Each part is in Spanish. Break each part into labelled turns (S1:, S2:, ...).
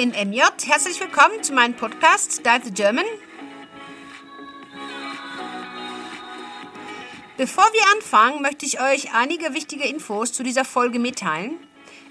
S1: bin MJ. Herzlich willkommen zu meinem Podcast Dive the German. Bevor wir anfangen, möchte ich euch einige wichtige Infos zu dieser Folge mitteilen.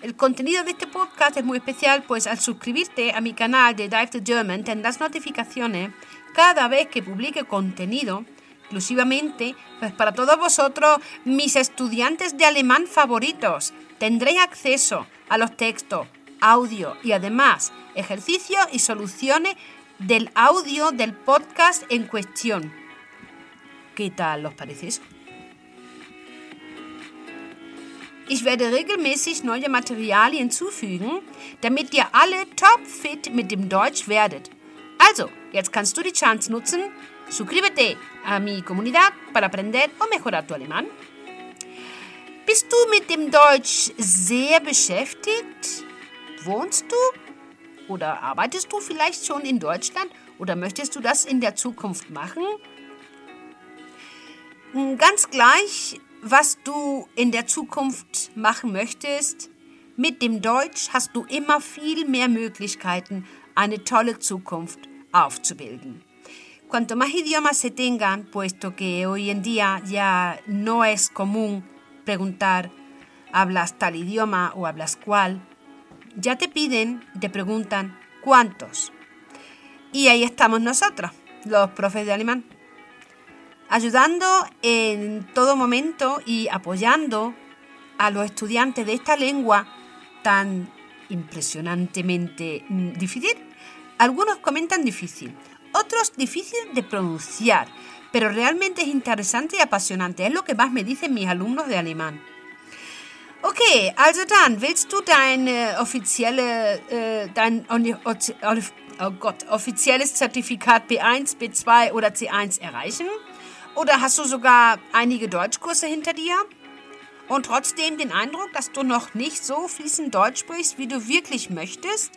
S1: El contenido de este podcast es muy especial, pues al suscribirte a mi canal de Dive the German tendrás notificaciones cada vez que publique contenido exclusivamente pues para todos vosotros, mis estudiantes de alemán favoritos. Tendréis acceso a los textos, audio y además ejercicios y soluciones del audio del podcast en cuestión. ¿Qué tal os parece eso? Ich werde regelmäßig neue Materialien zufügen, damit ihr alle topfit mit dem Deutsch werdet. Also, jetzt kannst du die Chance nutzen. Suscríbete a mi comunidad para aprender o mejorar tu alemán. Bist du mit dem Deutsch sehr beschäftigt? Wohnst du? Oder arbeitest du vielleicht schon in Deutschland? Oder möchtest du das in der Zukunft machen? Ganz gleich, was du in der Zukunft machen möchtest, mit dem Deutsch hast du immer viel mehr Möglichkeiten, eine tolle Zukunft aufzubilden. Cuanto más idiomas se tengan, puesto que hoy en día ya no es común preguntar, ¿hablas tal idioma o hablas cuál? Ya te piden, te preguntan, ¿cuántos? Y ahí estamos nosotros, los profes de alemán, ayudando en todo momento y apoyando a los estudiantes de esta lengua tan impresionantemente mm, difícil. Algunos comentan difícil, otros difícil de pronunciar, pero realmente es interesante y apasionante. Es lo que más me dicen mis alumnos de alemán. Okay, also dann, willst du dein äh, offizielle, äh, dein oh Gott, offizielles Zertifikat B1, B2 oder C1 erreichen? Oder hast du sogar einige Deutschkurse hinter dir? Und trotzdem den Eindruck, dass du noch nicht so fließend Deutsch sprichst, wie du wirklich möchtest?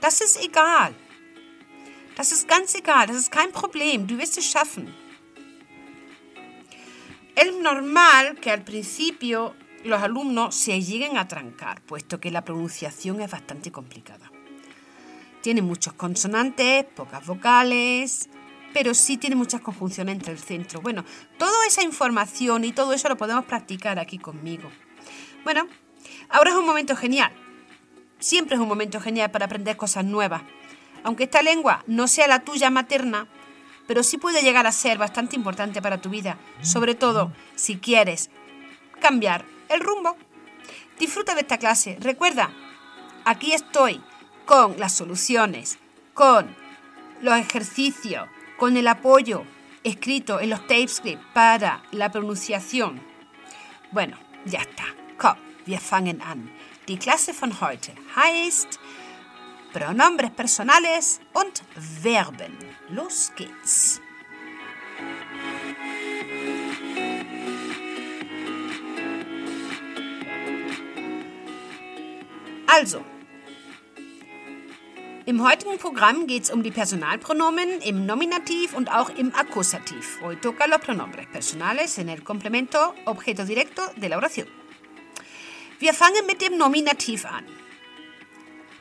S1: Das ist egal. Das ist ganz egal, das ist kein Problem, du wirst es schaffen. Es normal que al principio los alumnos se lleguen a trancar, puesto que la pronunciación es bastante complicada. Tiene muchos consonantes, pocas vocales, pero sí tiene muchas conjunciones entre el centro. Bueno, toda esa información y todo eso lo podemos practicar aquí conmigo. Bueno, ahora es un momento genial. Siempre es un momento genial para aprender cosas nuevas. Aunque esta lengua no sea la tuya materna, pero sí puede llegar a ser bastante importante para tu vida, sobre todo si quieres cambiar el rumbo. Disfruta de esta clase. Recuerda, aquí estoy con las soluciones, con los ejercicios, con el apoyo escrito en los tapescript para la pronunciación. Bueno, ya está. Komm, wir fangen an. Die Klasse von heute heißt Pronombres personales und Verben. Los geht's. Also, im heutigen Programm geht es um die Personalpronomen im Nominativ und auch im Akkusativ. Hoy toca los pronombres personales en el complemento objeto directo de la oración. Wir fangen mit dem Nominativ an.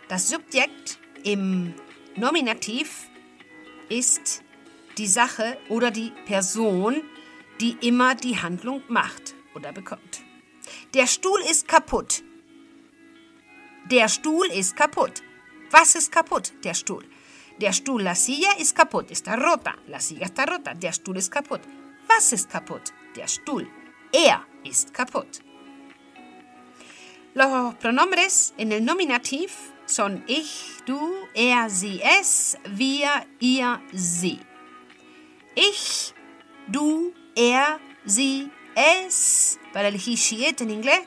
S1: Das Subjekt im Nominativ ist die Sache oder die Person, die immer die Handlung macht oder bekommt. Der Stuhl ist kaputt. Der Stuhl ist kaputt. Was ist kaputt? Der Stuhl. Der Stuhl, la silla ist kaputt, está rota. La silla está rota. Der Stuhl ist kaputt. Was ist kaputt? Der Stuhl. Er ist kaputt. Los pronombres en el nominativ son ich, du, er, sie, es, wir, ihr, sie. Ich, du, er, sie, es, para el he, she, it en inglés,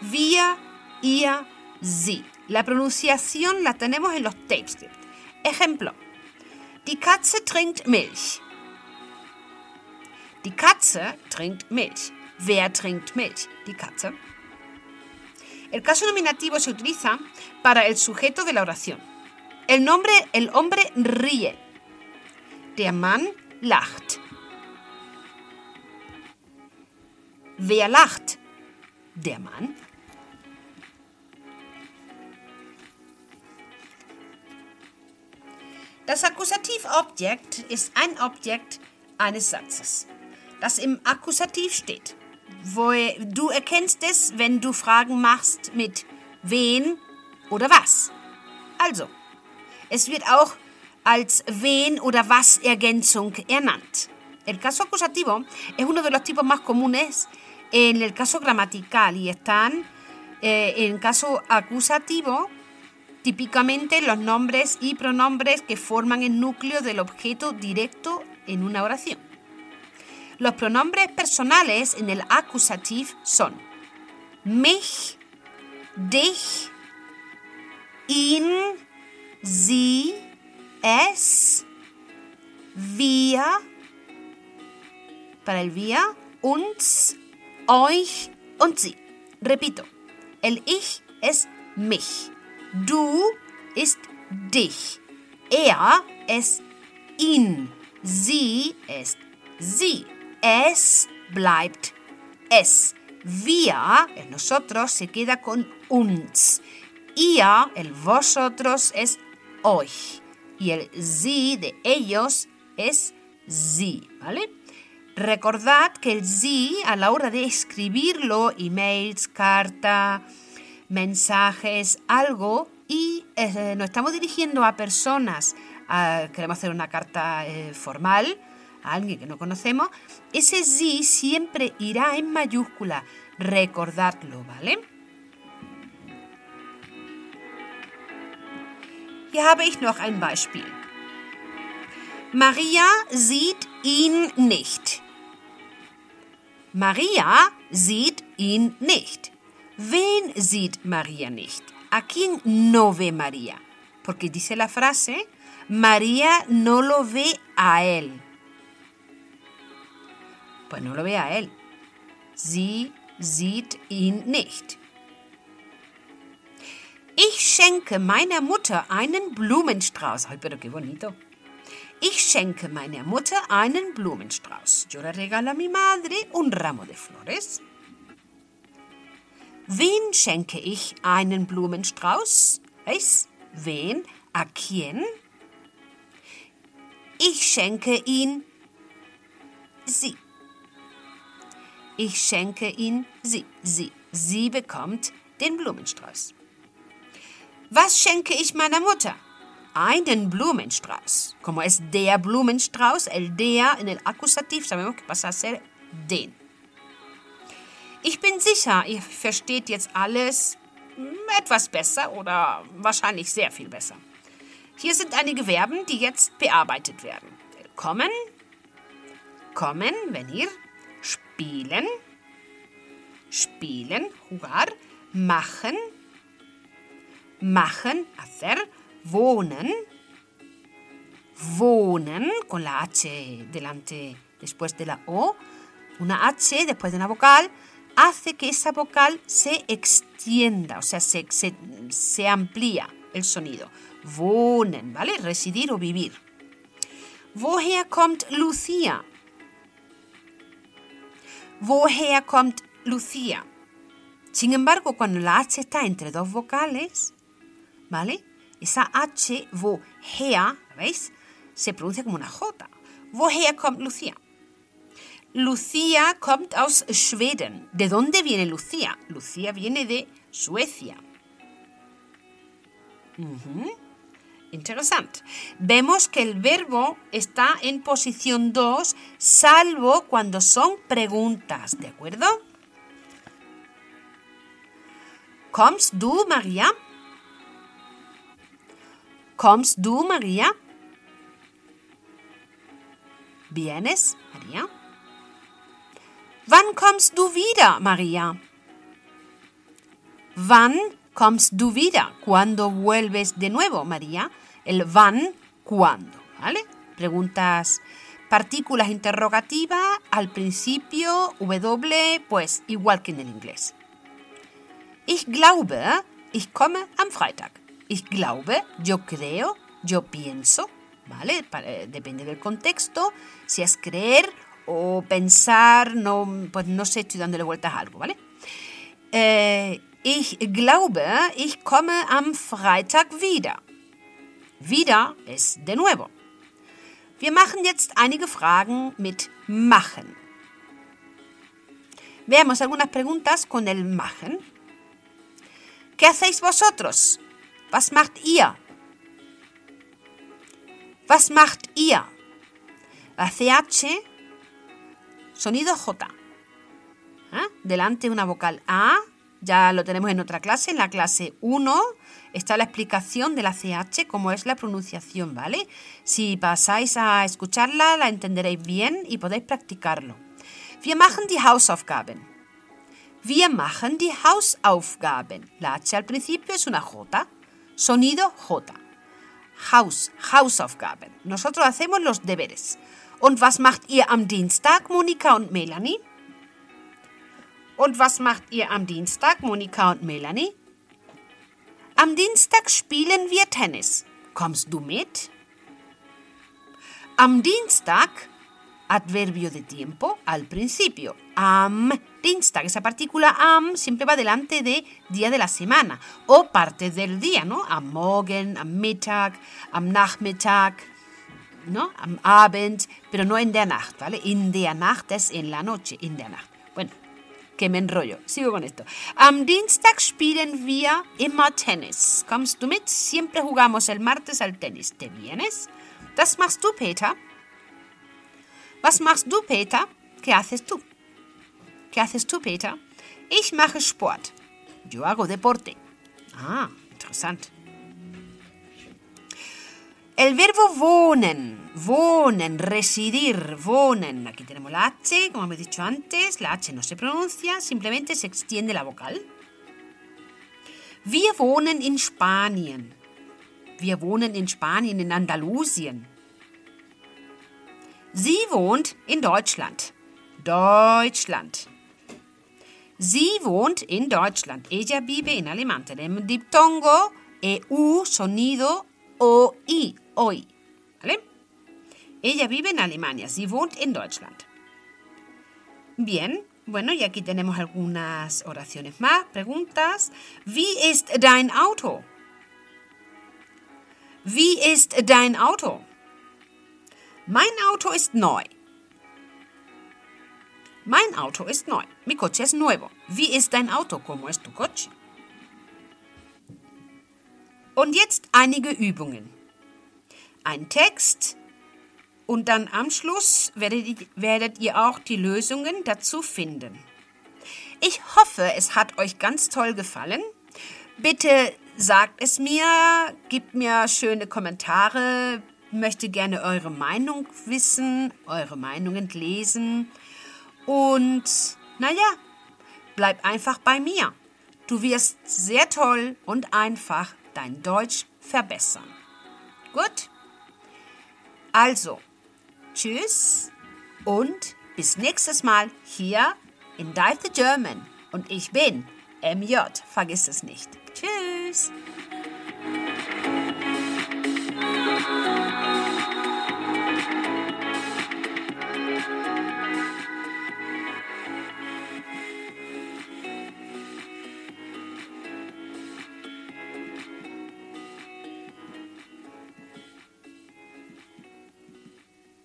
S1: wir, ihr, Sie. La pronunciación la tenemos en los Tapescript. Ejemplo. Die Katze trinkt Milch. Die Katze trinkt Milch. Wer trinkt Milch? Die Katze. El caso nominativo se utiliza para el sujeto de la oración. El nombre, el hombre ríe. Der Mann lacht. Wer lacht? Der Mann. Das Akkusativobjekt ist ein Objekt eines Satzes, das im Akkusativ steht. Wo du erkennst es, wenn du Fragen machst mit wen oder was. Also, es wird auch als wen oder was Ergänzung ernannt. El caso acusativo es uno de los tipos más comunes en el caso gramatical y están eh, en caso acusativo típicamente los nombres y pronombres que forman el núcleo del objeto directo en una oración. Los pronombres personales en el acusativo son mich, dich, ihn, sie, es, wir, para el wir, uns, euch und sie. Repito, el ich es mich. Du ist dich. Er es ihn. Sie ist sie. Es bleibt es. Wir, el nosotros, se queda con uns. Ihr, el vosotros, es euch. Y el sie de ellos es sie, ¿vale? Recordad que el sí a la hora de escribirlo, emails, carta, mensajes, algo, y eh, nos estamos dirigiendo a personas, queremos hacer una carta eh, formal, a alguien que no conocemos, ese sí siempre irá en mayúscula. Recordadlo, ¿vale? Hier habe ich noch ein Beispiel. Maria sieht ihn nicht. Maria sieht ihn nicht. Wen sieht María nicht? ¿A quién no ve María? Porque dice la frase, María no lo ve a él. Pues no lo ve a él. Sie sieht ihn nicht. Ich schenke meiner Mutter einen Blumenstrauß. Ay, pero qué bonito. Ich schenke meiner Mutter einen Blumenstrauß. Yo le regalo a mi madre un ramo de flores. Wen schenke ich einen Blumenstrauß? Es? Wen? A quién? Ich schenke ihn sie. Ich schenke ihn sie. Sie. Sie bekommt den Blumenstrauß. Was schenke ich meiner Mutter? einen Blumenstrauß. Como es der Blumenstrauß, el der en el acusativ, sabemos que pasa a ser den. Ich bin sicher, ihr versteht jetzt alles etwas besser oder wahrscheinlich sehr viel besser. Hier sind einige Verben, die jetzt bearbeitet werden. Kommen, kommen, venir, spielen, spielen, jugar, machen, machen, hacer, wohnen, wohnen con la H delante, después de la O, una H después de una vocal, hace que esa vocal se extienda, o sea, se, amplía el sonido. Wohnen, ¿vale? Residir o vivir. Woher kommt Lucia? Woher kommt Lucia? Sin embargo, cuando la H está entre dos vocales, ¿vale? Esa H, woher, ¿veis? Se pronuncia como una J. Woher kommt Lucia? Lucía kommt aus Schweden. ¿De dónde viene Lucía? Lucía viene de Suecia. Interesante. Vemos que el verbo está en posición 2, salvo cuando son preguntas, ¿de acuerdo? ¿Kommst du, María? ¿Kommst du, María? ¿Vienes, María? Wann kommst du wieder, María? Wann kommst du wieder? ¿Cuándo vuelves de nuevo, María? El ¿cuándo? ¿Vale? Preguntas partículas interrogativas al principio, W, pues igual que en el inglés. Ich glaube, ich komme am Freitag. Ich glaube, yo creo, yo pienso, ¿vale? Depende del contexto. Si es creer o pensar, no, pues no sé, estoy dándole vueltas a algo, ¿vale? Eh, ich glaube, ich komme am Freitag wieder. Wieder ist de nuevo. Wir machen jetzt einige Fragen mit machen. Veamos algunas preguntas con el machen. ¿Qué hacéis vosotros? Was macht ihr? Was macht ihr? La CH, sonido J. ¿Ah? Delante una vocal A, ya lo tenemos en otra clase, en la clase 1 está la explicación de la CH, cómo es la pronunciación, ¿vale? Si pasáis a escucharla, la entenderéis bien y podéis practicarlo. Wir machen die Hausaufgaben. Wir machen die Hausaufgaben. La H al principio es una J. Sonido J. Haus, Hausaufgaben. Nosotros hacemos los deberes. Und was macht ihr am Dienstag, Monika und Melanie? Und was macht ihr am Dienstag, Monika und Melanie? Am Dienstag spielen wir Tennis. Kommst du mit? Am Dienstag, adverbio de tiempo, al principio. Am Dienstag, esa partícula am siempre va delante de día de la semana o parte del día, ¿no? Am Morgen, am Mittag, am Nachmittag, ¿no? Am Abend, pero no en der Nacht, ¿vale? In der Nacht es en la noche, in der Nacht. Bueno, que me enrollo. Sigo con esto. Am Dienstag spielen wir immer Tennis. Kommst du mit? Siempre jugamos el martes al tenis. ¿Te vienes? Das machst du, Peter. Was machst du, Peter? ¿Qué haces tú? ¿Qué haces tú, Peter? Ich mache Sport. Yo hago deporte. Ah, interessant. El verbo wohnen, wohnen, residir, wohnen. Aquí tenemos la H, como hemos dicho antes. La H no se pronuncia, simplemente se extiende la vocal. Wir wohnen in Spanien. Wir wohnen in Spanien, in Andalusien. Sie wohnt in Deutschland. Deutschland. Sie wohnt in Deutschland. Ella vive en Alemania. Tenemos diptongo, EU, sonido, OI, hoy. ¿Vale? Ella vive en Alemania. Sie wohnt in Deutschland. Bien, bueno, y aquí tenemos algunas oraciones más, preguntas. Wie ist dein Auto? Wie ist dein Auto? Mein Auto ist neu. Mein Auto ist neu. Mi coche es nuevo. Wie ist dein Auto? ¿Cómo es tu coche? Und jetzt einige Übungen. Ein Text und dann am Schluss werdet, werdet ihr auch die Lösungen dazu finden. Ich hoffe, es hat euch ganz toll gefallen. Bitte sagt es mir, gebt mir schöne Kommentare, möchte gerne eure Meinung wissen, eure Meinungen lesen. Und naja, bleib einfach bei mir. Du wirst sehr toll und einfach dein Deutsch verbessern. Gut? Also, tschüss und bis nächstes Mal hier in Dive the German. Und ich bin MJ, vergiss es nicht. Tschüss!